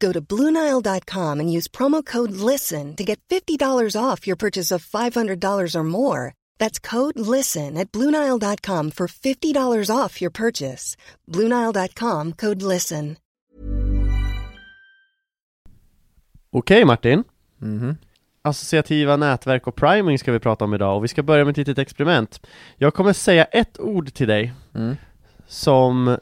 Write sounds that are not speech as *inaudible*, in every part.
Go to Bluenile.com and use promo code LISTEN to get $50 off your purchase of $500 or more. That's code LISTEN at Bluenile.com for $50 off your purchase. Bluenile.com code LISTEN. Okej Martin, Mhm. associativa nätverk och priming ska vi prata om idag och vi ska börja med ett litet experiment. Jag kommer säga ett ord till dig Mm. som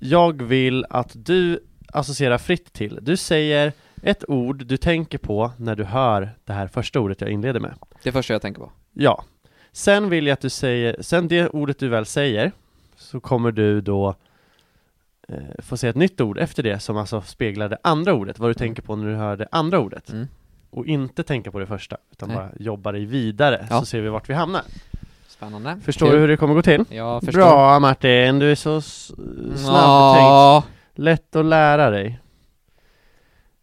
jag vill att du associerar fritt till. Du säger ett ord du tänker på när du hör det här första ordet jag inleder med. Det första jag tänker på. Ja. Sen vill jag att du säger, sen det ordet du väl säger, så kommer du då eh, få säga ett nytt ord efter det som alltså speglar det andra ordet, vad du tänker på när du hör det andra ordet. Mm. Och inte tänka på det första, utan Nej. bara jobba dig vidare, Ja. så ser vi vart vi hamnar. Spännande. Förstår Kul. du hur det kommer gå till? Jag förstår. Bra Martin, du är så snabbtänkt. Ja. Lätt att lära dig.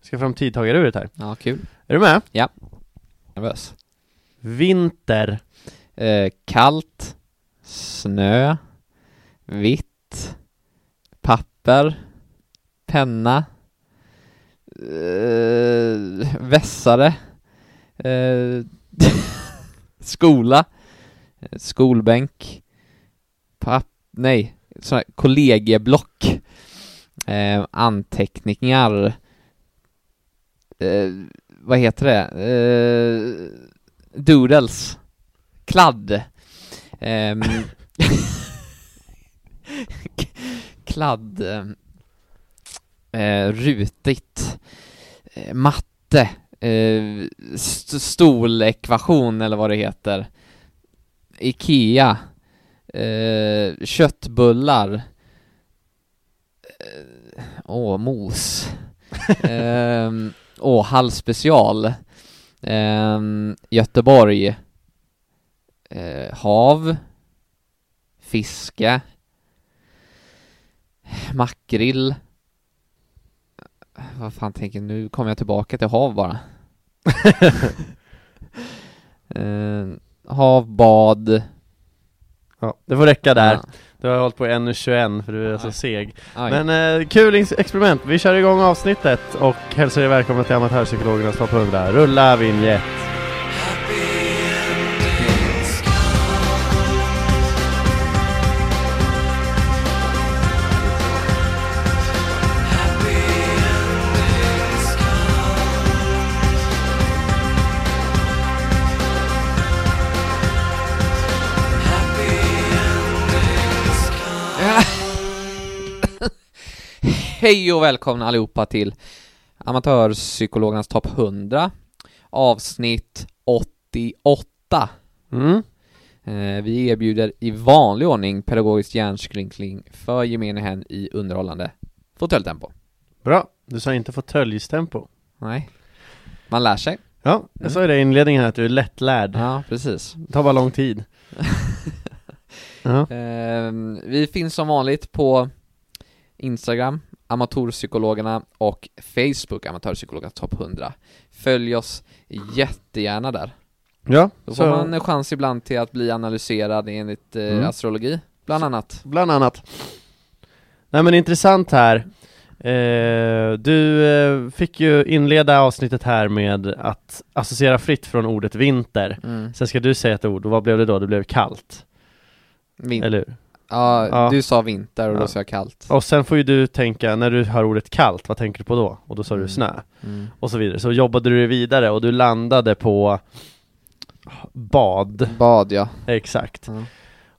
Ska fram tidtagaruret här. ja, kul. Är du med? Nervös. Vinter. Eh, kallt, snö, vitt, papper, penna, eh, vässare, eh, *laughs* skola, skolbänk, papp, nej, här kollegieblock, eh, anteckningar, eh, vad heter det, eh, doodles, kladd, ehm. *laughs* kladd, eh, rutigt, eh, matte, eh, st- stolekvation eller vad det heter, Ikea, eh, köttbullar, eh, åh, mos, ehm, åh, halvspecial, ehm, Göteborg, eh, hav, fiske, makrill, vad fan tänker jag, nu kommer jag tillbaka till hav bara. *laughs* eh, hav, bad, Ja, det får räcka där. Ja. Du har hållit på i 1.21 för du är så Nej. seg. Aj. Men eh, kul experiment. Vi kör igång avsnittet och hälsar er välkomna till Amatörpsykologernas topp 100. Rulla vignett. Hej och välkomna allihopa till Amatörpsykologernas topp 100 Avsnitt 88 Mm. eh, Vi erbjuder i vanlig ordning pedagogiskt hjärnskrynkling för gemene hen i underhållande fåtöljtempo Bra. Du sa inte fåtöljstempo. Nej Man lär sig Ja, jag sa ju det i inledningen här att du är lättlärd. Ja, precis Det tar bara lång tid. *laughs* ja. eh, Vi finns som vanligt på Instagram, Amatörpsykologerna och Facebook, Amatörpsykologernas topp 100 Följ oss jättegärna där ja, Då så får man en chans ibland till att bli analyserad enligt eh, Mm. astrologi, bland annat. bland annat. Nej men intressant här. Eh, du eh, fick ju inleda avsnittet här med att associera fritt från ordet vinter. Mm. Sen ska du säga ett ord, och vad blev det då? Det blev kallt, Vin- eller hur? Ja, Ja. du sa vinter och Ja. då sa jag kallt. Och sen får ju du tänka, när du hör ordet kallt, vad tänker du på då? Och då sa du Mm. snö, Mm. och så vidare. Så jobbade du vidare och du landade på bad. Bad ja. Exakt. Ja.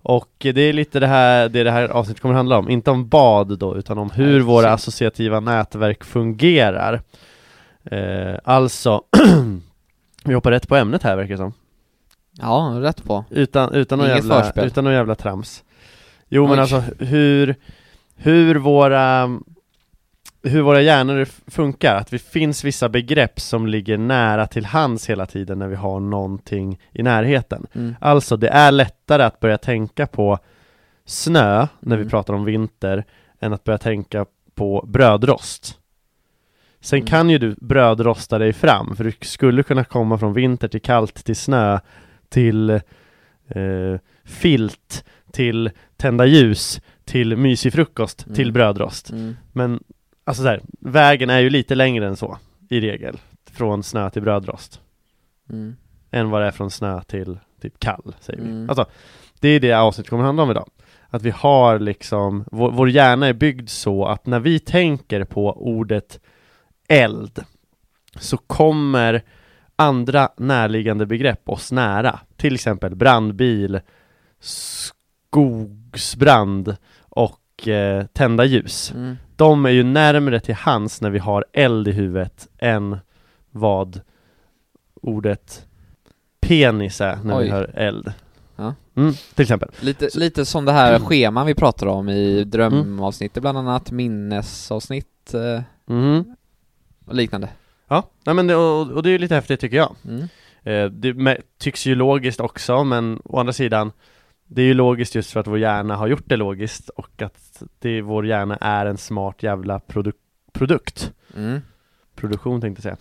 Och det är lite det här, det det här avsnittet kommer handla om. Inte om bad då, utan om hur våra associativa nätverk fungerar. Eh, alltså, *clears throat* vi hoppar rätt på ämnet här verkar det som. Ja, rätt på. Utan, utan, någon Inget jävla, förspel. utan någon jävla trams. Jo men Oj. alltså hur, hur våra hur våra hjärnor funkar, att det finns vissa begrepp som ligger nära till hands hela tiden när vi har någonting i närheten. Mm. Alltså det är lättare att börja tänka på snö när vi Mm. pratar om vinter än att börja tänka på brödrost. Sen Mm. kan ju du brödrosta dig fram, för du skulle kunna komma från vinter till kallt till snö till eh, filt till tända ljus till mysig frukost Mm. till brödrost. Mm. Men alltså så här, vägen är ju lite längre än så i regel från snö till brödrost Mm. än vad det är från snö till typ kall, säger vi. Mm. Alltså, det är det avsnittet kommer handla om idag. Att vi har liksom, vår, vår hjärna är byggd så att när vi tänker på ordet eld så kommer andra närliggande begrepp oss nära. Till exempel brandbil, skogsbrand och eh, tända ljus. Mm. De är ju närmre till hands när vi har eld i huvudet än vad ordet penis är när vi Oj. hör eld. Ja. Mm, till exempel. Lite, lite som det här scheman vi pratar om i drömavsnittet bland annat, minnesavsnitt eh, Mhm. och liknande. Ja, nej men det, och, och det är ju lite häftigt tycker jag. Mm. Eh, det tycks ju logiskt också, men å andra sidan det är ju logiskt just för att vår hjärna har gjort det logiskt och att det, vår hjärna är en smart jävla produ- produkt. Mm. Produktion tänkte jag säga.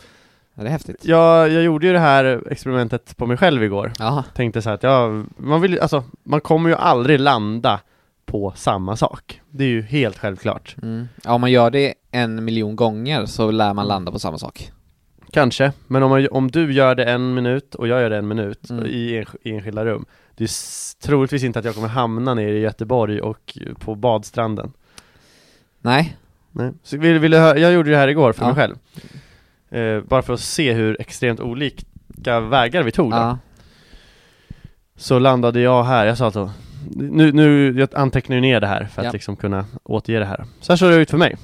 Ja, det är häftigt. Jag, jag gjorde ju det här experimentet på mig själv igår. Jaha. Tänkte så att jag, man vill alltså, man kommer ju aldrig landa på samma sak. Det är ju helt självklart. Mm. Ja, om man gör det en miljon gånger så lär man landa på samma sak. Kanske, men om, man, om du gör det en minut och jag gör det en minut Mm. i, ensk- i enskilda rum Det är troligtvis inte att jag kommer hamna nere i Göteborg och på badstranden Nej. Nej. Så vill, vill höra, jag gjorde det här igår för Ja. mig själv eh, Bara för att se hur extremt olika vägar vi tog då. Ja. Så landade jag här, jag sa alltså nu, nu, jag antecknar ju ner det här för att Ja. liksom kunna återge det här Så här såg det ut för mig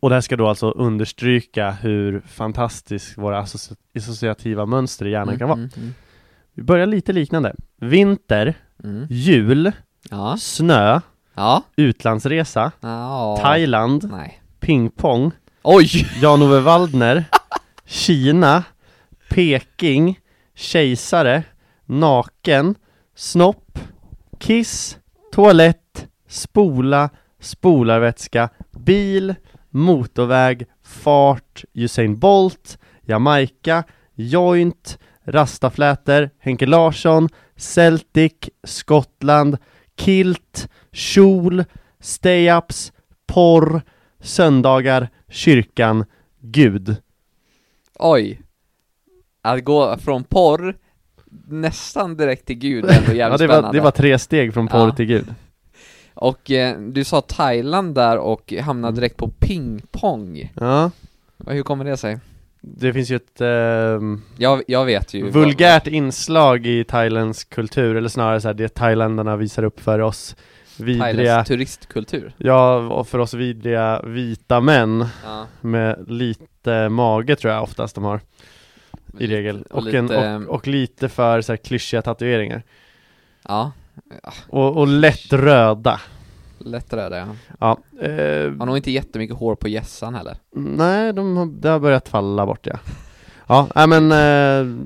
Och det här ska då alltså understryka hur fantastiskt våra associ- associativa mönster i hjärnan kan vara Mm, mm, Vi börjar lite liknande Vinter, mm. jul, Ja. snö, Ja. utlandsresa, ja. Thailand, Nej. pingpong! Jan-Ove Waldner, *laughs* Kina, Peking, kejsare, naken, snopp, kiss, toalett, spola, spolarvätska, bil, motorväg, fart, Usain Bolt, Jamaica, joint, rastaflätor, Henke Larsson, Celtic, Skottland, kilt, kjol, stay-ups, porr, söndagar, kyrkan, Gud. Oj. Att gå från porr nästan direkt till gud är ändå *laughs* jävligt Ja, det var, spännande. det var tre steg från porr Ja. till Gud. Och eh, du sa Thailand där och Mm. hamnade direkt på pingpong. Ja, Hur kommer det sig? det finns ju ett ehm, Jag, jag vet ju. vulgärt inslag i thailändsk kultur, eller snarare så här, det thailändarna visar upp för oss vidriga, Thailands turistkultur. ja, och för oss vidriga vita män Ja. med lite mage tror jag oftast de har i regel, och, lite, en, och, och lite för så här, klyschiga tatueringar Ja, och, och lätt röda. Lätt röda ja. Ja, eh, Har nog inte jättemycket hår på gässan heller. nej, de har, det har börjat falla bort ja. Ja, nej men eh,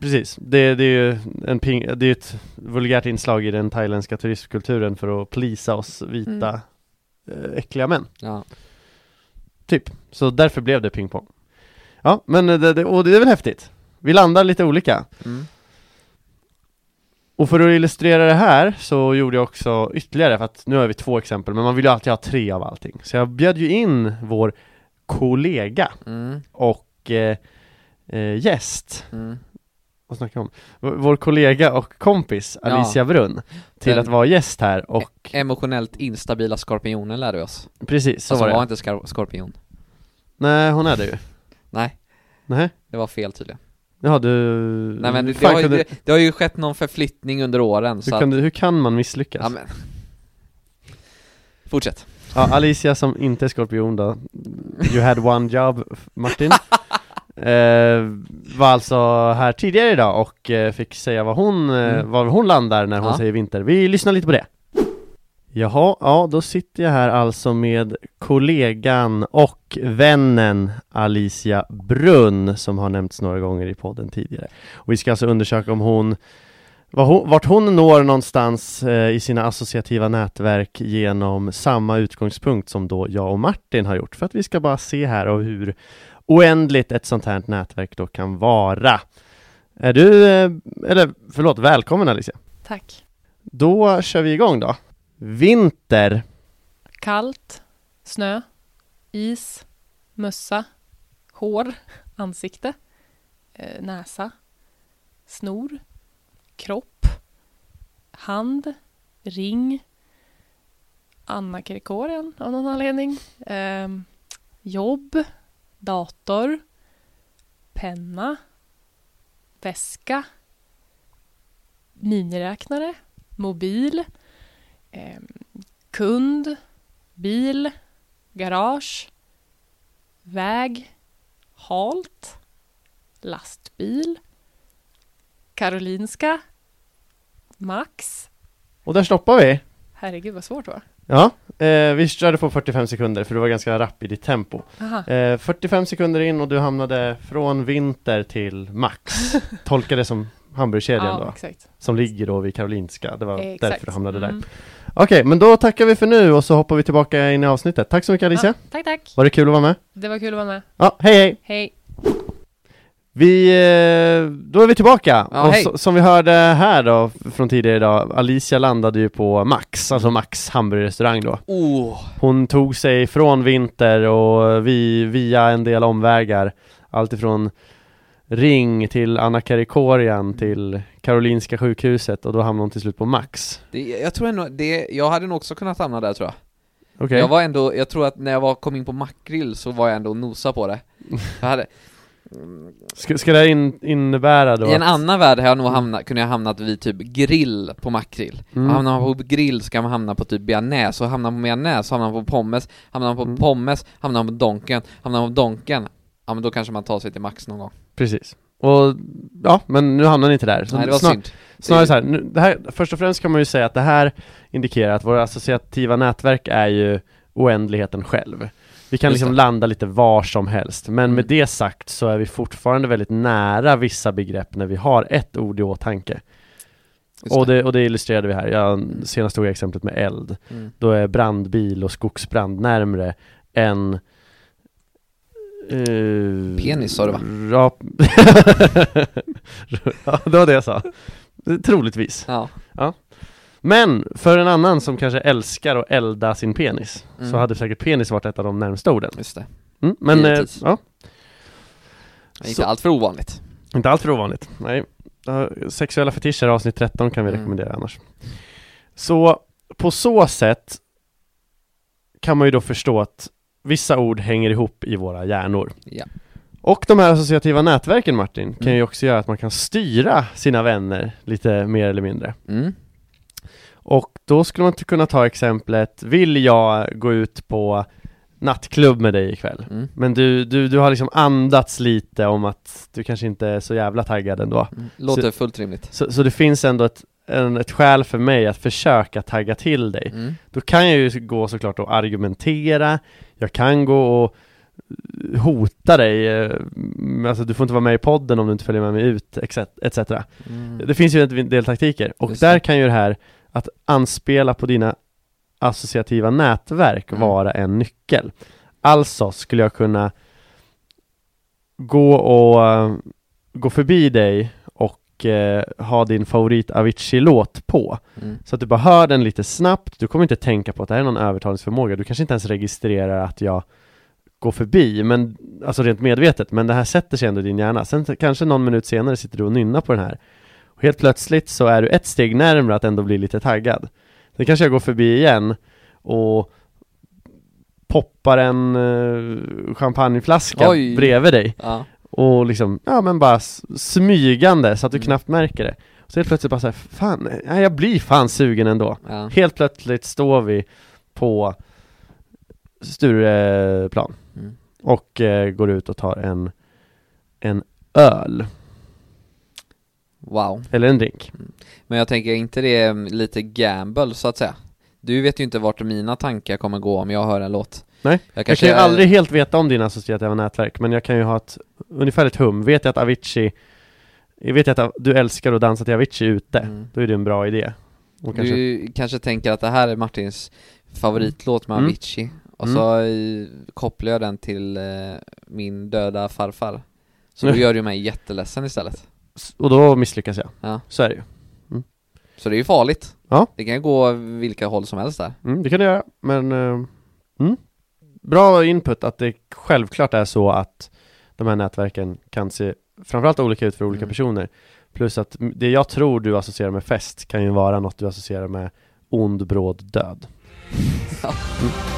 precis, det, det är ju en ping, det är ett vulgärt inslag i den thailändska turistkulturen för att plisa oss vita eh, äckliga män. Ja. Typ, så därför blev det pingpong. Ja, men eh, det, det, och det är väl häftigt. Vi landar lite olika. Mm. Och för att illustrera det här så gjorde jag också ytterligare, för att nu har vi två exempel, men man vill ju alltid ha tre av allting. Så jag bjöd ju in vår kollega Mm. och eh, eh, gäst, Mm. vad snackar jag om? V- Vår kollega och kompis Ja. Alicia Brunn till Den- att vara gäst här och Emotionellt instabila skorpionen lärde vi oss. precis, så alltså var det. var inte skorpion. Nej, hon är det ju. Nej, Nej, det var fel tydligen. Ja du... Nej men det, det, har, ju- det, det har ju skett någon förflyttning under åren hur, så att, kunde, hur kan man misslyckas? ja, men. Fortsätt Ja, Alicia som inte är skorpion då, you had one job Martin *laughs* eh, Var alltså här tidigare idag och eh, fick säga vad hon, eh, Mm. var hon landar när hon Ja. säger vinter. Vi lyssnar lite på det Jaha, ja då sitter jag här alltså med kollegan och vännen Alicia Brunn som har nämnts några gånger i podden tidigare. Och vi ska alltså undersöka om hon hon, vart hon når någonstans eh, i sina associativa nätverk genom samma utgångspunkt som då jag och Martin har gjort för att vi ska bara se här och hur oändligt ett sånt här nätverk då kan vara. Är du, eh, eller förlåt, välkommen Alicia. Tack. Då kör vi igång då. Vinter, Kallt, snö, is, mössa, hår, ansikte, eh, näsa, snor, kropp, hand, ring, Anna Kirikorian av någon anledning, ehm, jobb, dator, penna, väska, miniräknare, mobil, ehm, kund, bil, garage, väg, halt, lastbil, Karolinska, Max. och där stoppar vi. Herregud vad svårt det var. Ja, eh, vi körde på 45 sekunder för du var ganska rapp i ditt tempo. Eh, 45 sekunder in och du hamnade från vinter till max. *laughs* Tolka det som hamburgerkedjan Ja, då, exakt. som ligger då vid Karolinska. Det var exakt. därför du hamnade där. Okej, men då tackar vi för nu och så hoppar vi tillbaka in i avsnittet. Tack så mycket Alicia. Ja, tack, tack. Var det kul att vara med? Det var kul att vara med. Ja, hej hej! Hej. Vi, eh, då är vi tillbaka! Ja, och hej. så, som vi hörde här då, från tidigare idag, Alicia landade ju på Max, alltså Max hamburgerrestaurang då. Oh, Hon tog sig från vinter och vi, via en del omvägar, alltifrån Ring till Anna Karikorian till Karolinska sjukhuset och då hamnade hon till slut på Max. det, jag tror ändå, det, jag hade nog också kunnat hamna där tror jag Okej? Jag var ändå, jag tror att när jag var, kom in på makrill så var jag ändå och nosa på det *laughs* Jag hade, Ska, ska det in, innebära då I en att- annan värld hade jag nog hamnat, kunde jag hamnat vid typ grill på makrill Mm. hamnar man på grill ska man hamna på typ bearnaise, och hamnar man på bearnaise så hamnar man på pommes, hamnar man på Mm. pommes, hamnar man på donken, hamnar man på donken Ja men då kanske man tar sig till max någon gång Precis. Och ja, men nu hamnar ni inte där. Så Nej det var snar- synd Snarare så här, nu, det här, först och främst kan man ju säga att det här indikerar att våra associativa nätverk är ju oändligheten själv. Vi kan Just liksom det. landa lite var som helst, men Mm. med det sagt så är vi fortfarande väldigt nära vissa begrepp när vi har ett ord i åtanke. Just Och det, och det illustrerade vi här, jag, senast tog jag exemplet med eld. Mm. Då är brandbil och skogsbrand närmre än eh, Penis sa du, va? Ja, *laughs* ja, det var det jag sa. Troligtvis. Ja, Men för en annan som kanske älskar att elda sin penis, Mm. så hade säkert penis varit ett av de närmsta orden. just det Mm, men eh, ja, Inte Så- allt för ovanligt inte allt för ovanligt. Nej. Ja, Sexuella fetischer avsnitt 13 kan vi Mm. rekommendera annars. Så på så sätt kan man ju då förstå att vissa ord hänger ihop i våra hjärnor. Ja, Och de här associativa nätverken Martin, kan Mm. ju också göra att man kan styra sina vänner lite mer eller mindre. mm. Och då skulle man kunna ta exemplet, vill jag gå ut på nattklubb med dig ikväll? Mm. Men du, du, du har liksom andats lite om att du kanske inte är så jävla taggad ändå. Mm. Låter fullt rimligt Så, så det finns ändå ett, en, ett skäl för mig att försöka tagga till dig. mm. Då kan jag ju gå såklart och argumentera, jag kan gå och hota dig, eh, alltså du får inte vara med i podden om du inte följer med mig ut, etc. Mm. Det finns ju en del taktiker, och Just där det. kan ju det här att anspela på dina associativa nätverk Mm. vara en nyckel. Alltså skulle jag kunna gå och eh, gå förbi dig och eh, ha din favorit Avicii-låt på. Mm. Så att du bara hör den lite snabbt, du kommer inte tänka på att det här är någon övertalningsförmåga, du kanske inte ens registrerar att jag går förbi, men, alltså rent medvetet, men det här sätter sig ändå i din hjärna. Sen kanske någon minut senare sitter du och nynnar på den här. Och helt plötsligt så är du ett steg närmare att ändå bli lite taggad. Sen kanske jag går förbi igen och poppar en eh, champagneflaska Oj. bredvid dig. Ja, Och liksom, ja men bara smygande så att du Mm. knappt märker det Så helt plötsligt bara såhär, fan, nej, jag blir fan sugen ändå Ja. Helt plötsligt står vi på Stureplan Mm. och eh, går ut och tar en, en öl, Wow. eller en drink Men jag tänker inte det är lite gamble så att säga? Du vet ju inte vart mina tankar kommer gå om jag hör en låt. Nej, jag Jag kanske kan ju aldrig helt veta om dina associativa nätverk, men jag kan ju ha ett, ungefär ett hum, vet jag att Avicii jag vet jag att du älskar att dansa till Avicii ute, Mm. då är det en bra idé och kanske, Du kanske tänker att det här är Martins favoritlåt med Mm. Avicii och Mm. så kopplar jag den till eh, min döda farfar. Så *laughs* då Mm. gör du mig jätteledsen istället. och då misslyckas jag, Ja. så är det ju Så det är ju farligt. Ja. Det kan ju gå vilka håll som helst där. Mm, det kan du göra, men eh, mm. Bra input att det självklart är så att de här nätverken kan se framförallt olika ut för olika Mm. personer Plus att det jag tror du associerar med fest kan ju vara något du associerar med ond, bråd död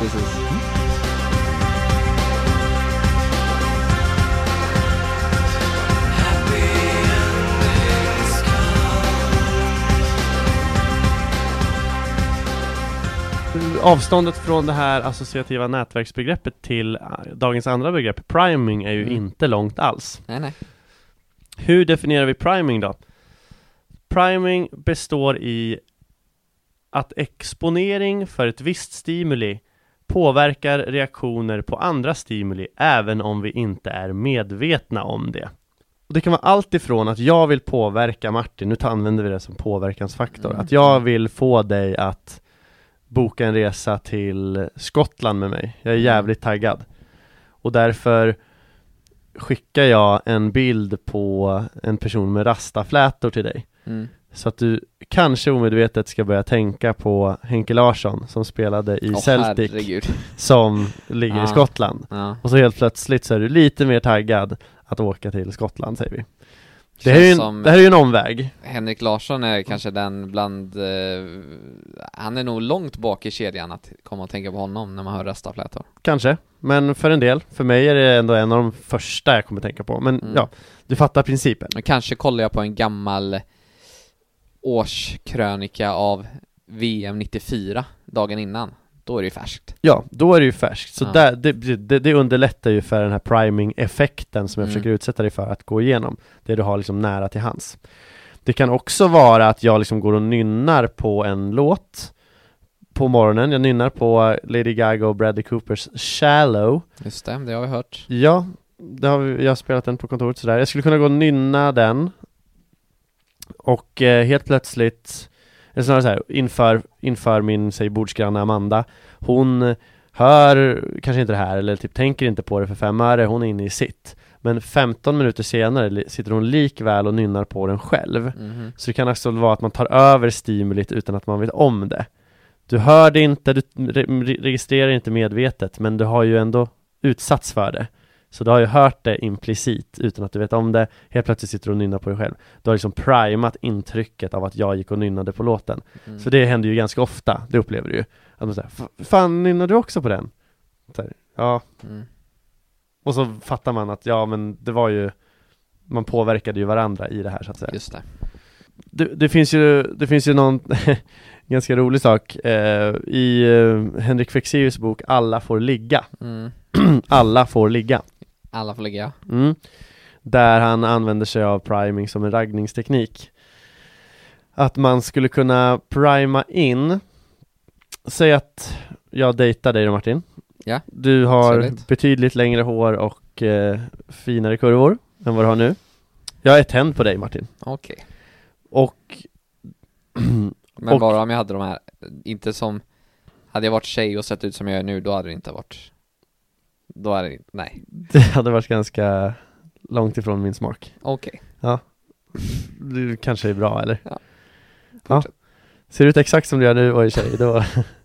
Precis. Avståndet från det här associativa nätverksbegreppet till eh, dagens andra begrepp, priming, är ju Mm. inte långt alls Nej nej. Hur definierar vi priming då? Priming består i att exponering för ett visst stimuli påverkar reaktioner på andra stimuli även om vi inte är medvetna om det. Och det kan vara allt ifrån att jag vill påverka Martin, nu använder vi det som påverkansfaktor, Mm. att jag vill få dig att boka en resa till Skottland med mig. Jag är jävligt taggad. Och därför skickar jag en bild på en person med rastaflätor till dig. Mm. Så att du kanske omedvetet ska börja tänka på Henke Larsson som spelade i Åh, Celtic herregud. som ligger Ah. i Skottland. Ja. Och så helt plötsligt så är du lite mer taggad att åka till Skottland säger vi. Det här är ju en, det här är ju en omväg. Henrik Larsson är kanske den bland, eh, han är nog långt bak i kedjan att komma och tänka på honom när man hör röstaflätor. Kanske, men för en del. För mig är det ändå en av de första jag kommer tänka på. Men Mm. ja, du fattar principen. Men kanske kollar jag på en gammal årskrönika av VM 94 dagen innan. Då är det ju färskt. Ja, då är det ju färskt. Så Ja. där, det, det, det underlättar ju för den här priming-effekten som jag Mm. försöker utsätta dig för att gå igenom. Det du har liksom nära till hands. Det kan också vara att jag liksom går och nynnar på en låt på morgonen. Jag nynnar på Lady Gaga och Bradley Coopers Shallow. Just det, det har vi hört. Ja, det har vi, jag har spelat den på kontoret sådär. Jag skulle kunna gå och nynna den och eh, helt plötsligt, eller snarare så här, inför, inför min, säg bordsgranne Amanda. Hon hör kanske inte det här eller typ tänker inte på det för fem öre, hon är inne i sitt. Men 15 minuter senare sitter hon likväl och nynnar på den själv. Mhm. så det kan också vara att man tar över stimulit utan att man vet om det. Du hör det inte, du re- registrerar inte medvetet men du har ju ändå utsatts för det Så du har ju hört det implicit utan att du vet om det Helt plötsligt sitter du och nynnar på dig själv Du har liksom primat intrycket av att jag gick och nynnade på låten Mm. Så det händer ju ganska ofta, det upplever du ju Att man säger, fan nynnar du också på den? Här, ja, Mm. och så fattar man att ja men det var ju Man påverkade ju varandra i det här så att säga Just det. det, det finns ju, det finns ju någon *laughs* ganska rolig sak eh, i eh, Henrik Fexeus bok Alla får ligga Mm. *clears throat* Alla får ligga Alla får ligga. mm. Där han använder sig av priming som en raggningsteknik Att man skulle kunna prima in Säg att jag dejtar dig då Martin Ja, Du har trevligt. betydligt längre hår och eh, finare kurvor än vad du har nu Jag är tänd på dig Martin Okej. Och *clears throat* Men Och- bara om jag hade de här, inte som, hade jag varit tjej och sett ut som jag gör nu, då hade det inte varit, då hade det inte, nej. *laughs* Det hade varit ganska långt ifrån min smak Okej. Det kanske är bra eller? Ja. ja. Fortsätt. Ser du ut exakt som du gör nu och är tjej, då,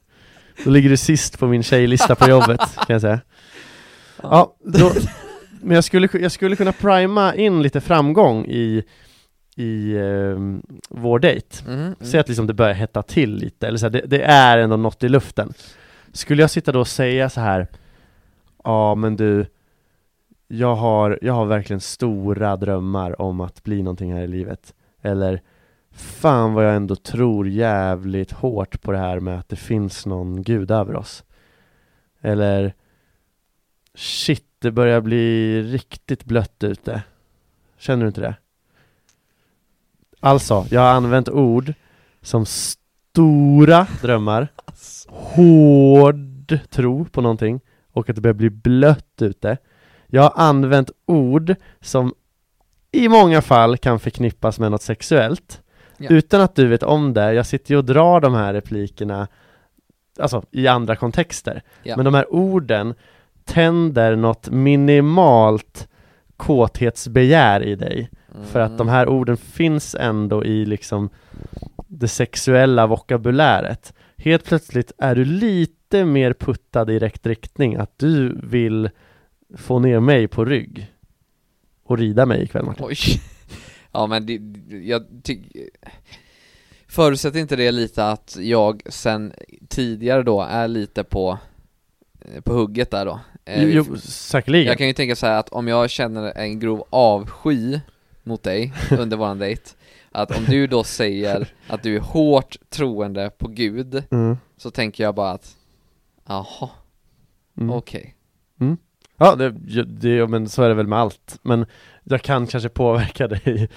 *laughs* då ligger du sist på min tjejlista på jobbet kan jag säga Ja, då, men jag skulle, jag skulle kunna prima in lite framgång i, i ehm, vår dejt Mhm, mm. Säg att liksom det börjar hetta till lite, eller så här, det, det är ändå något i luften Skulle jag sitta då och säga så här Ja men du jag har, jag har verkligen stora drömmar om att bli någonting här i livet. Eller fan vad jag ändå tror jävligt hårt på det här med att det finns någon gud över oss. Eller shit, det börjar bli riktigt blött ute. Känner du inte det? Alltså, jag har använt ord som stora drömmar, hård tro på någonting och att det börjar bli blött ute. Jag har använt ord som i många fall kan förknippas med något sexuellt Ja. utan att du vet om det. Jag sitter ju och drar de här replikerna alltså i andra kontexter. Ja. Men de här orden tänder något minimalt kåthetsbegär i dig. För att de här orden finns ändå i liksom det sexuella vokabuläret. Helt plötsligt är du lite mer puttad i rätt riktning, att du vill få ner mig på rygg och rida mig ikväll Martin. Oj. Ja men det, jag tycker Förutsätter inte det lite att jag sen tidigare då är lite på eh, på hugget där då? Eh, Jo, jo, säkerligen. Jag kan ju tänka så här att om jag känner en grov avsky mot dig *laughs* under våran dejt Att om du då säger att du är hårt troende på gud Mm. Så tänker jag bara att Jaha, Mm. okej Ja, det, det, ja, men så är det väl med allt. Men jag kan kanske påverka *laughs* dig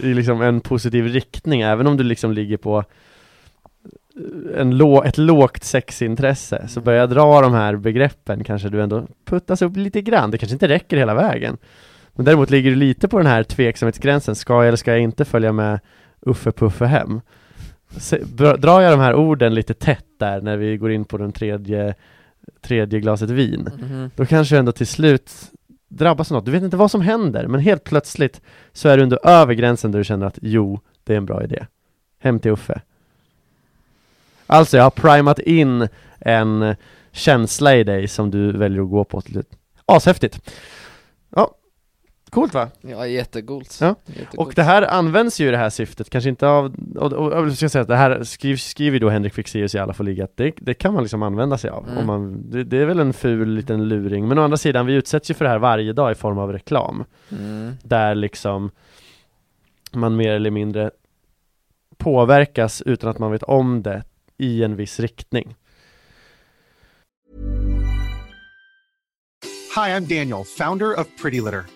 i liksom en positiv riktning, även om du liksom ligger på en lå, ett lågt sexintresse. Så börjar jag dra de här begreppen kanske du ändå puttas upp lite grann. Det kanske inte räcker hela vägen. Men däremot ligger du lite på den här tveksamhetsgränsen. Ska jag eller ska jag inte följa med Uffe Puffe hem? Drar jag de här orden lite tätt där när vi går in på den tredje, tredje glaset vin Mhm. då kanske du ändå till slut drabbas av något. Du vet inte vad som händer, men helt plötsligt så är du ändå över gränsen där du känner att jo, det är en bra idé. Hem till Uffe. Alltså, jag har primat in en känsla i dig som du väljer att gå på till slut. Ashäftigt! Ja, coolt va? Ja, jättegoolt Ja. Och det här används ju i det här syftet, kanske inte av, och, och, och jag ska säga att det här skriv, skriver då Henrik Fexeus i alla får ligga, att det, det kan man liksom använda sig av. Mm. Om man, det, det är väl en ful liten luring, men å andra sidan, vi utsätts ju för det här varje dag i form av reklam, mm. där liksom man mer eller mindre påverkas utan att man vet om det i en viss riktning. Hi, I'm Daniel, founder of Pretty Litter.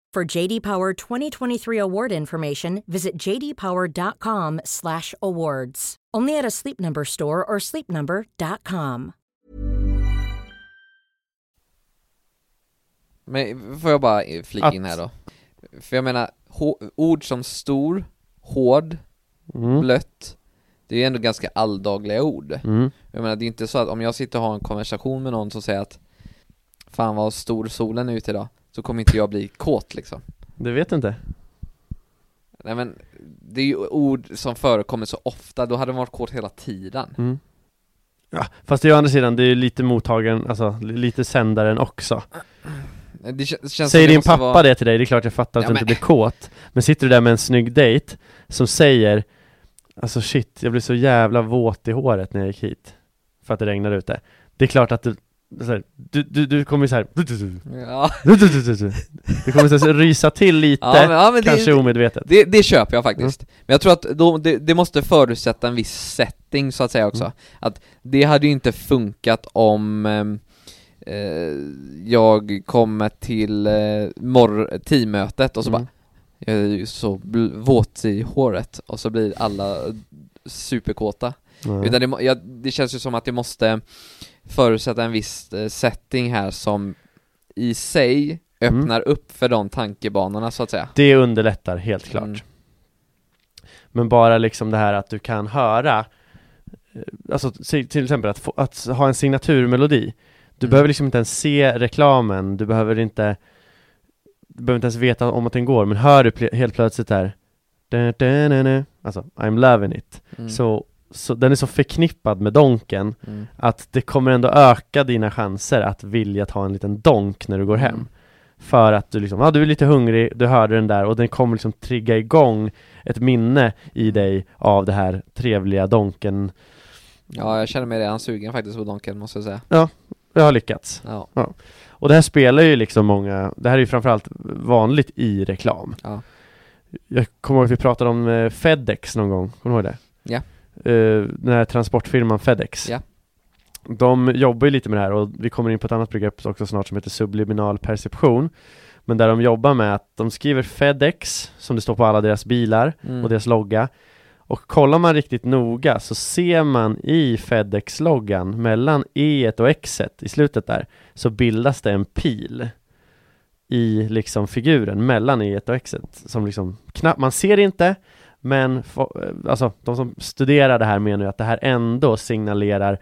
For JD Power 2023 award information, visit jdpower.com/awards. Only at a Sleep Number store or sleepnumber.com. Men får jag bara flika Att- in här då? För jag menar, ord som stor, hård, Mm. blött Det är ju ändå ganska alldagliga ord Mm. Jag menar det är inte så att om jag sitter och har en konversation med någon som säger att Fan vad stor solen är ute idag Så kommer inte jag bli kåt liksom. Du vet inte? Nej men Det är ju ord som förekommer så ofta, då hade man varit kåt hela tiden. Mm. Ja, fast det är å andra sidan, det är ju lite mottagaren, alltså li- lite sändaren också. Det Säger din pappa vara... det till dig, det är klart jag fattar att Ja, du inte men- blir kåt. Men sitter du där med en snygg dejt som säger Alltså shit, jag blev så jävla våt i håret när jag gick hit För att det regnar ute. Det är klart att du här, du, du, du kommer så här Ja, Du kommer så här rysa till lite, ja, men, ja, men kanske det, omedvetet det, det köper jag faktiskt. Men jag tror att då, det, det måste förutsätta en viss setting så att säga också. Mm. Att det hade ju inte funkat om ehm, eh, jag kommer till eh, morr- teammötet och så Mm. bara jag är ju så våt i håret och så blir alla superkåta. Ja. Utan det, må- ja, det känns ju som att det måste förutsätta en viss eh, setting här som i sig Mm. öppnar upp för de tankebanorna så att säga. Det underlättar helt klart Mm. Men bara liksom det här att du kan höra eh, Alltså till exempel att, få, att ha en signaturmelodi Du Mm. behöver liksom inte ens se reklamen, du behöver inte Du behöver inte ens veta om att den går, men hör du pl- helt plötsligt där Alltså, I'm loving it Mm. så, så den är så förknippad med donken Mm. Att det kommer ändå öka dina chanser att vilja ta en liten donk när du går hem Mm. För att du liksom, ja du är lite hungrig, du hörde den där och den kommer liksom trigga igång ett minne i dig av det här trevliga donken Ja, jag känner mig redan sugen faktiskt på Donken måste jag säga. Jag har lyckats Ja. Och det här spelar ju liksom många, det här är ju framförallt vanligt i reklam Ja. Jag kommer ihåg att vi pratade om eh, Fedex någon gång, kommer du ihåg det? Ja. Eh, den här transportfirman Fedex Ja. De jobbar ju lite med det här och vi kommer in på ett annat begrepp också snart som heter subliminal perception Men där de jobbar med att de skriver Fedex, som det står på alla deras bilar Mm. och deras logga Och kollar man riktigt noga så ser man i Fedex-loggan mellan E och X i slutet där Så bildas det en pil i liksom figuren mellan E och X som liksom knappt, man ser inte men alltså de som studerar det här menar ju att det här ändå signalerar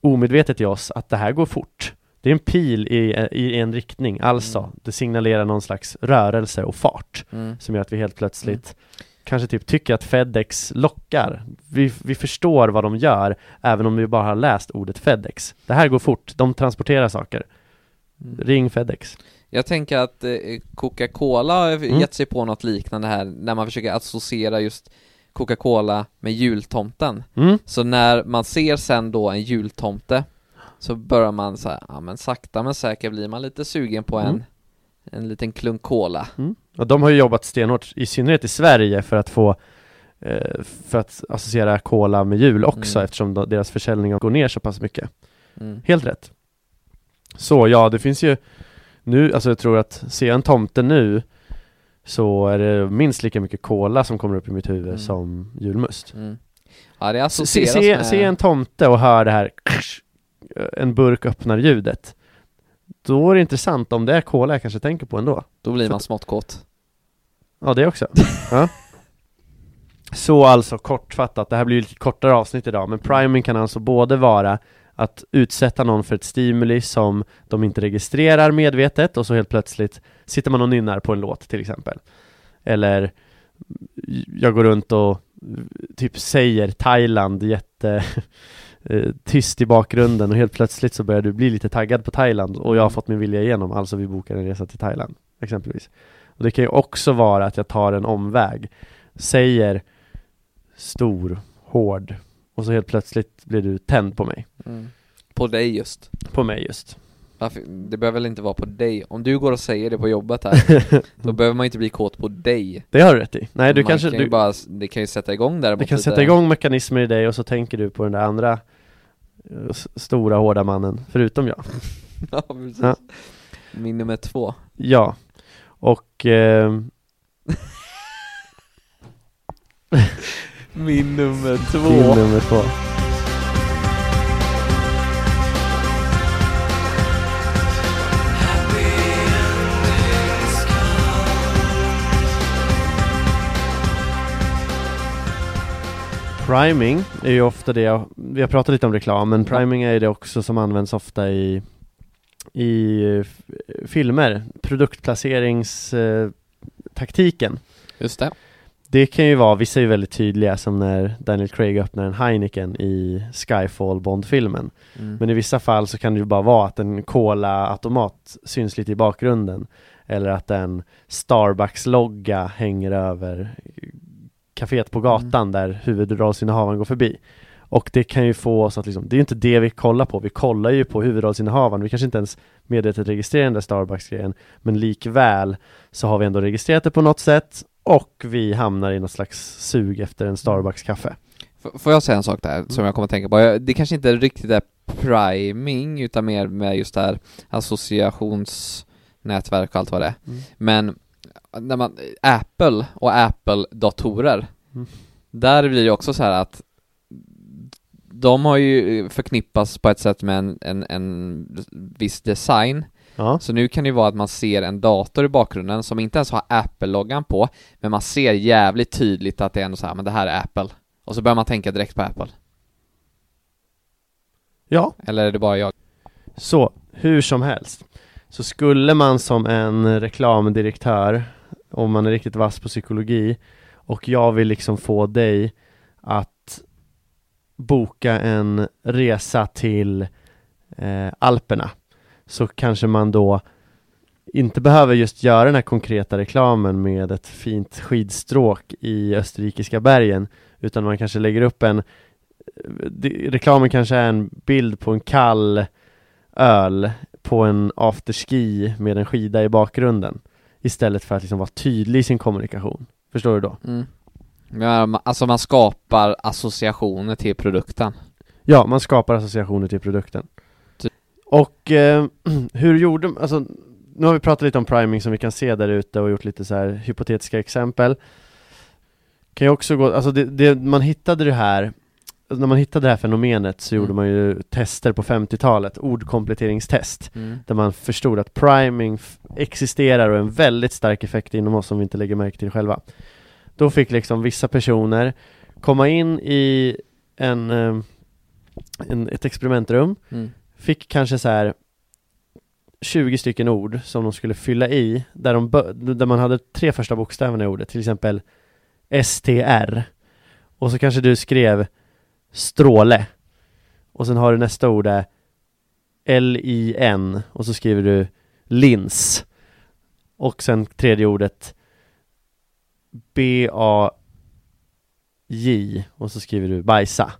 omedvetet till oss att det här går fort Det är en pil i, i en riktning, alltså Mm. det signalerar någon slags rörelse och fart Mm. som gör att vi helt plötsligt kanske typ tycker att Fedex lockar. Vi, vi förstår vad de gör, även om vi bara har läst ordet Fedex. Det här går fort, de transporterar saker. Mm. Ring Fedex. Jag tänker att eh, Coca-Cola har Mm. gett sig på något liknande här när man försöker associera just Coca-Cola med jultomten. Mm. Så när man ser sen då en jultomte så börjar man så här, ja men sakta men säkert blir man lite sugen på en, Mm. en liten klunk cola. Och de har ju jobbat stenhårt, i synnerhet i Sverige, för att få eh, för att associera cola med jul också Mm. eftersom då, deras försäljning går ner så pass mycket. Mm. Helt rätt. Så ja, det finns ju nu, alltså jag tror att ser jag en tomte nu så är det minst lika mycket cola som kommer upp i mitt huvud Mm. som julmust. Mm. Ja det Se, associeras se, med... se en tomte och hör det här en burk öppnar ljudet. Då är det intressant om det är cola jag kanske tänker på ändå. Då blir man smått kåt. Ja, det också. *laughs* ja. Så alltså kortfattat, det här blir ju lite kortare avsnitt idag, men priming kan alltså både vara att utsätta någon för ett stimuli som de inte registrerar medvetet och så helt plötsligt sitter man och nynnar på en låt till exempel. Eller jag går runt och typ säger Thailand jätte *laughs* eh, tyst i bakgrunden och helt plötsligt så börjar du bli lite taggad på Thailand och jag har fått min vilja igenom, alltså vi bokar en resa till Thailand exempelvis. Och det kan ju också vara att jag tar en omväg, säger stor, hård och så helt plötsligt blir du tänd på mig. Mm. På dig just. På mig just. Varför? Det behöver väl inte vara på dig? Om du går och säger det på jobbet här, *laughs* då behöver man inte bli kåt på dig. Det har du rätt i. Nej, du man kanske, kan du, bara, det kan ju sätta igång däremot det kan sätta igång mekanismer i dig och så tänker du på den där andra eh, stora hårda mannen, förutom jag. *laughs* ja, precis. Ja. Min nummer två. Ja, och ehm, *laughs* Min nummer din nummer två. Priming är ju ofta det, jag, vi har pratat lite om reklam, men priming är ju det också som används ofta i, i eh, filmer, produktplaceringstaktiken. Just det. Det kan ju vara, vissa är ju väldigt tydliga som när Daniel Craig öppnar en Heineken i Skyfall Bond-filmen. Mm. Men i vissa fall så kan det ju bara vara att en Cola-automat syns lite i bakgrunden Eller att en Starbucks-logga hänger över kaféet på gatan där huvudrollsinnehavaren går förbi. Och det kan ju få oss att liksom, det är ju inte det vi kollar på, vi kollar ju på huvudrollsinnehavaren. Vi kanske inte ens medvetet registrerar den där Starbucks-grejen. Men likväl så har vi ändå registrerat det på något sätt och vi hamnar i något slags sug efter en Starbucks-kaffe F- Får jag säga en sak där som jag kommer att tänka på? Det kanske inte riktigt är priming utan mer med just det här associationsnätverk och allt vad det är. Mm. Men när man, Apple och Apple-datorer, Mm. där blir det också så här att de har ju förknippats på ett sätt med en, en, en viss design Ja, Så nu kan det ju vara att man ser en dator i bakgrunden som inte ens har Apple-loggan på Men man ser jävligt tydligt att det är ändå så här, men det här är Apple. Och så börjar man tänka direkt på Apple. Ja. Eller är det bara jag? Så, hur som helst. Så skulle man som en reklamdirektör Om man är riktigt vass på psykologi Och jag vill liksom få dig att Boka en resa till eh, Alperna Så kanske man då inte behöver just göra den här konkreta reklamen med ett fint skidstråk i österrikiska bergen Utan man kanske lägger upp en Reklamen kanske är en bild på en kall öl på en afterski med en skida i bakgrunden Istället för att liksom vara tydlig i sin kommunikation Förstår du då? Mm. Ja, alltså man skapar associationer till produkten Ja, man skapar associationer till produkten Och eh, *clears throat* hur gjorde, alltså nu har vi pratat lite om priming som vi kan se där ute och gjort lite så här hypotetiska exempel Kan ju också gå, alltså det, det, man hittade det här När man hittade det här fenomenet så gjorde Mm. man ju tester på 50-talet, ordkompletteringstest mm. Där man förstod att priming existerar och är en väldigt stark effekt inom oss som vi inte lägger märke till själva Då fick liksom vissa personer komma in i en, eh, en ett experimentrum Mm. Fick kanske så här 20 stycken ord som de skulle fylla i där, de där man hade tre första bokstäverna i ordet, till exempel STR Och så kanske du skrev stråle. Och sen har du nästa ord är L-I-N och så skriver du lins. Och sen tredje ordet B-A-J och så skriver du bajsa.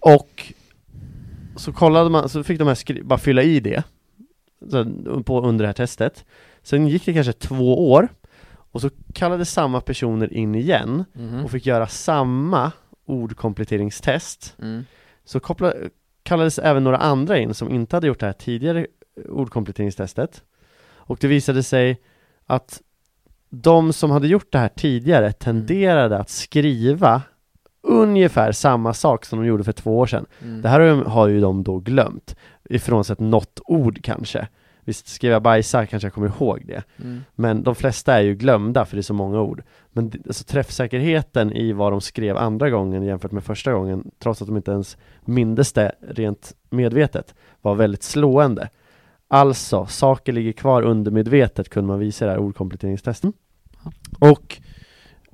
Och så kollade man, så fick de här bara fylla i det. Så, på, under det här testet. Sen gick det kanske två år Och så kallade samma personer in igen Mhm. och fick göra samma ordkompletteringstest. Mm. Så koppla, kallades även några andra in som inte hade gjort det här tidigare ordkompletteringstestet. Och det visade sig att de som hade gjort det här tidigare tenderade att skriva ungefär samma sak som de gjorde för två år sedan. Mm. Det här har ju- har ju de då glömt Ifrån sett något ord kanske. Visst, skrev jag bajsa kanske jag kommer ihåg det. Mm. Men de flesta är ju glömda för det är så många ord. Men alltså, träffsäkerheten i vad de skrev andra gången jämfört med första gången Trots att de inte ens mindes det rent medvetet Var väldigt slående. Alltså, saker ligger kvar undermedvetet kunde man visa i det här ordkompletteringstesten Och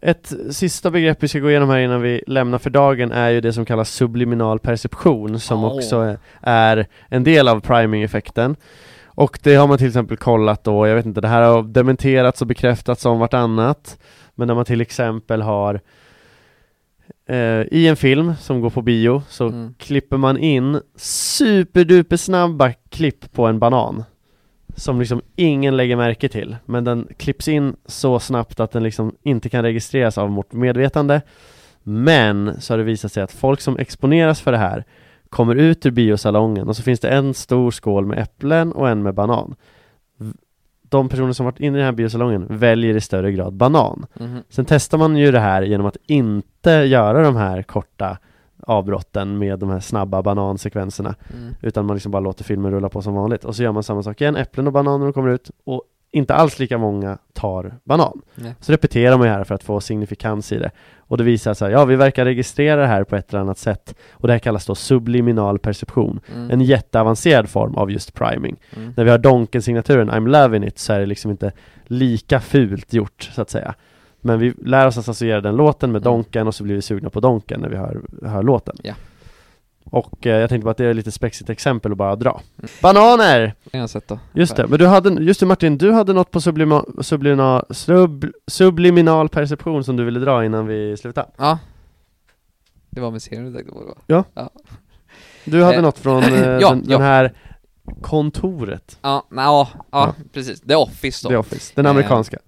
ett sista begrepp vi ska gå igenom här innan vi lämnar för dagen är ju det som kallas subliminal perception som Oh. också är, en del av priming-effekten och det har man till exempel kollat då, jag vet inte, det här har dementerats och bekräftats om vartannat Men när man till exempel har eh, I en film som går på bio så Mm. klipper man in superduper snabba klipp på en banan Som liksom ingen lägger märke till Men den klipps in så snabbt att den liksom inte kan registreras av vårt medvetande. Men så har det visat sig att folk som exponeras för det här Kommer ut ur biosalongen och så finns det en stor skål med äpplen och en med banan. De personer som varit inne i den här biosalongen väljer i större grad banan. Mhm. Sen testar man ju det här genom att inte göra de här korta avbrotten med de här snabba banansekvenserna. Mm. Utan man liksom bara låter filmen rulla på som vanligt. Och så gör man samma sak igen, äpplen och bananer kommer ut. Och inte alls lika många tar banan. Nej. Så repeterar man ju här för att få signifikans i det. Och det visar sig, ja vi verkar registrera det här på ett eller annat sätt. Och det här kallas då subliminal perception. Mm. En jätteavancerad form av just priming. Mm. När vi har Donken-signaturen, I'm loving it, så är det liksom inte lika fult gjort så att säga Men vi lär oss att associera den låten med Mm. Donken och så blir vi sugna på Donken när vi hör, hör låten. Ja. Och eh, jag tänkte bara att det är lite spexigt exempel att bara dra. Bananer! Det har jag sett då. Just det, men du hade, just det Martin, du hade något på sublima, sublima, sub, subliminal perception som du ville dra innan vi slutade. Ja. Det var med serien du tänkte på då? Du hade Eh, något från *clears throat* eh, ja, den, ja. den här kontoret, Ja, nej, ja, ja, Ja. precis. The Office då. The Office, den amerikanska.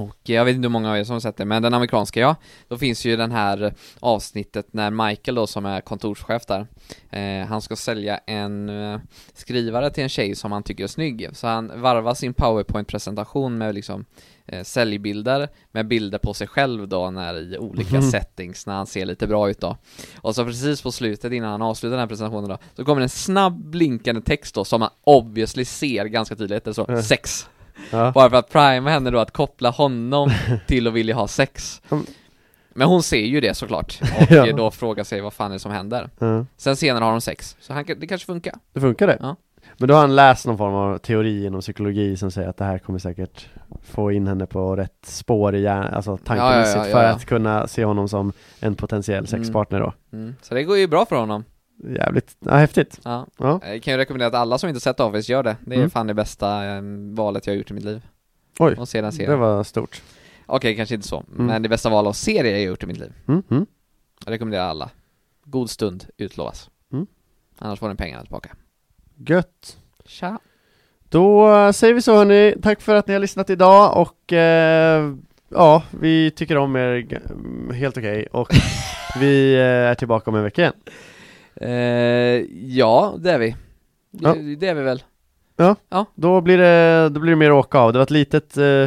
Och jag vet inte hur många av er som har sett det, men den amerikanska ja, då finns ju den här avsnittet när Michael då som är kontorschef där, eh, han ska sälja en eh, skrivare till en tjej som han tycker är snygg, så han varvar sin powerpoint-presentation med liksom eh, säljbilder med bilder på sig själv då när i olika Mhm. settings när han ser lite bra ut då. Och så precis på slutet innan han avslutar den här presentationen då, så kommer en snabb blinkande text då som man obviously ser ganska tydligt, det står Mm. sex. Ja. Bara för att prima henne då att koppla honom *laughs* till att vilja ha sex Mm. Men hon ser ju det såklart, och *laughs* Ja. då frågar sig vad fan är det som händer Ja. Sen senare har de sex, så han, det kanske funkar Det funkar det? Ja. Men då har han läst någon form av teori inom psykologi som säger att det här kommer säkert få in henne på rätt spår i hjärnan, alltså tankemässigt Ja, för att kunna se honom som en potentiell sexpartner då. mm. Så det går ju bra för honom Jävligt, ja häftigt. Ja, Ja. jag kan ju rekommendera att alla som inte sett Office gör det Det är Mm. fan det bästa eh, valet jag har gjort i mitt liv Oj, Och se den serien det var stort. Okej, kanske inte så, Mm. men det bästa val av serie jag har gjort i mitt liv Mm, mm. Jag rekommenderar alla God stund utlovas Mm. Annars får ni pengarna tillbaka Gött. Tja Då eh, säger vi så hörni, tack för att ni har lyssnat idag och eh, ja, vi tycker om er mm, helt okej och *laughs* vi eh, är tillbaka om en vecka igen. Eh, Ja, det är vi Ja. det, det är vi väl Då blir det, då blir det mer åka av. Det var ett litet eh,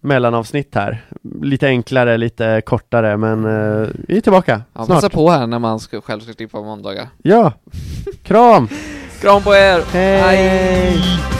mellanavsnitt här. Lite enklare, lite kortare, men eh, vi är tillbaka Ja, snart. passa på här när man ska, själv ska klippa på måndagar Ja, kram! *laughs* Kram på er! Hej!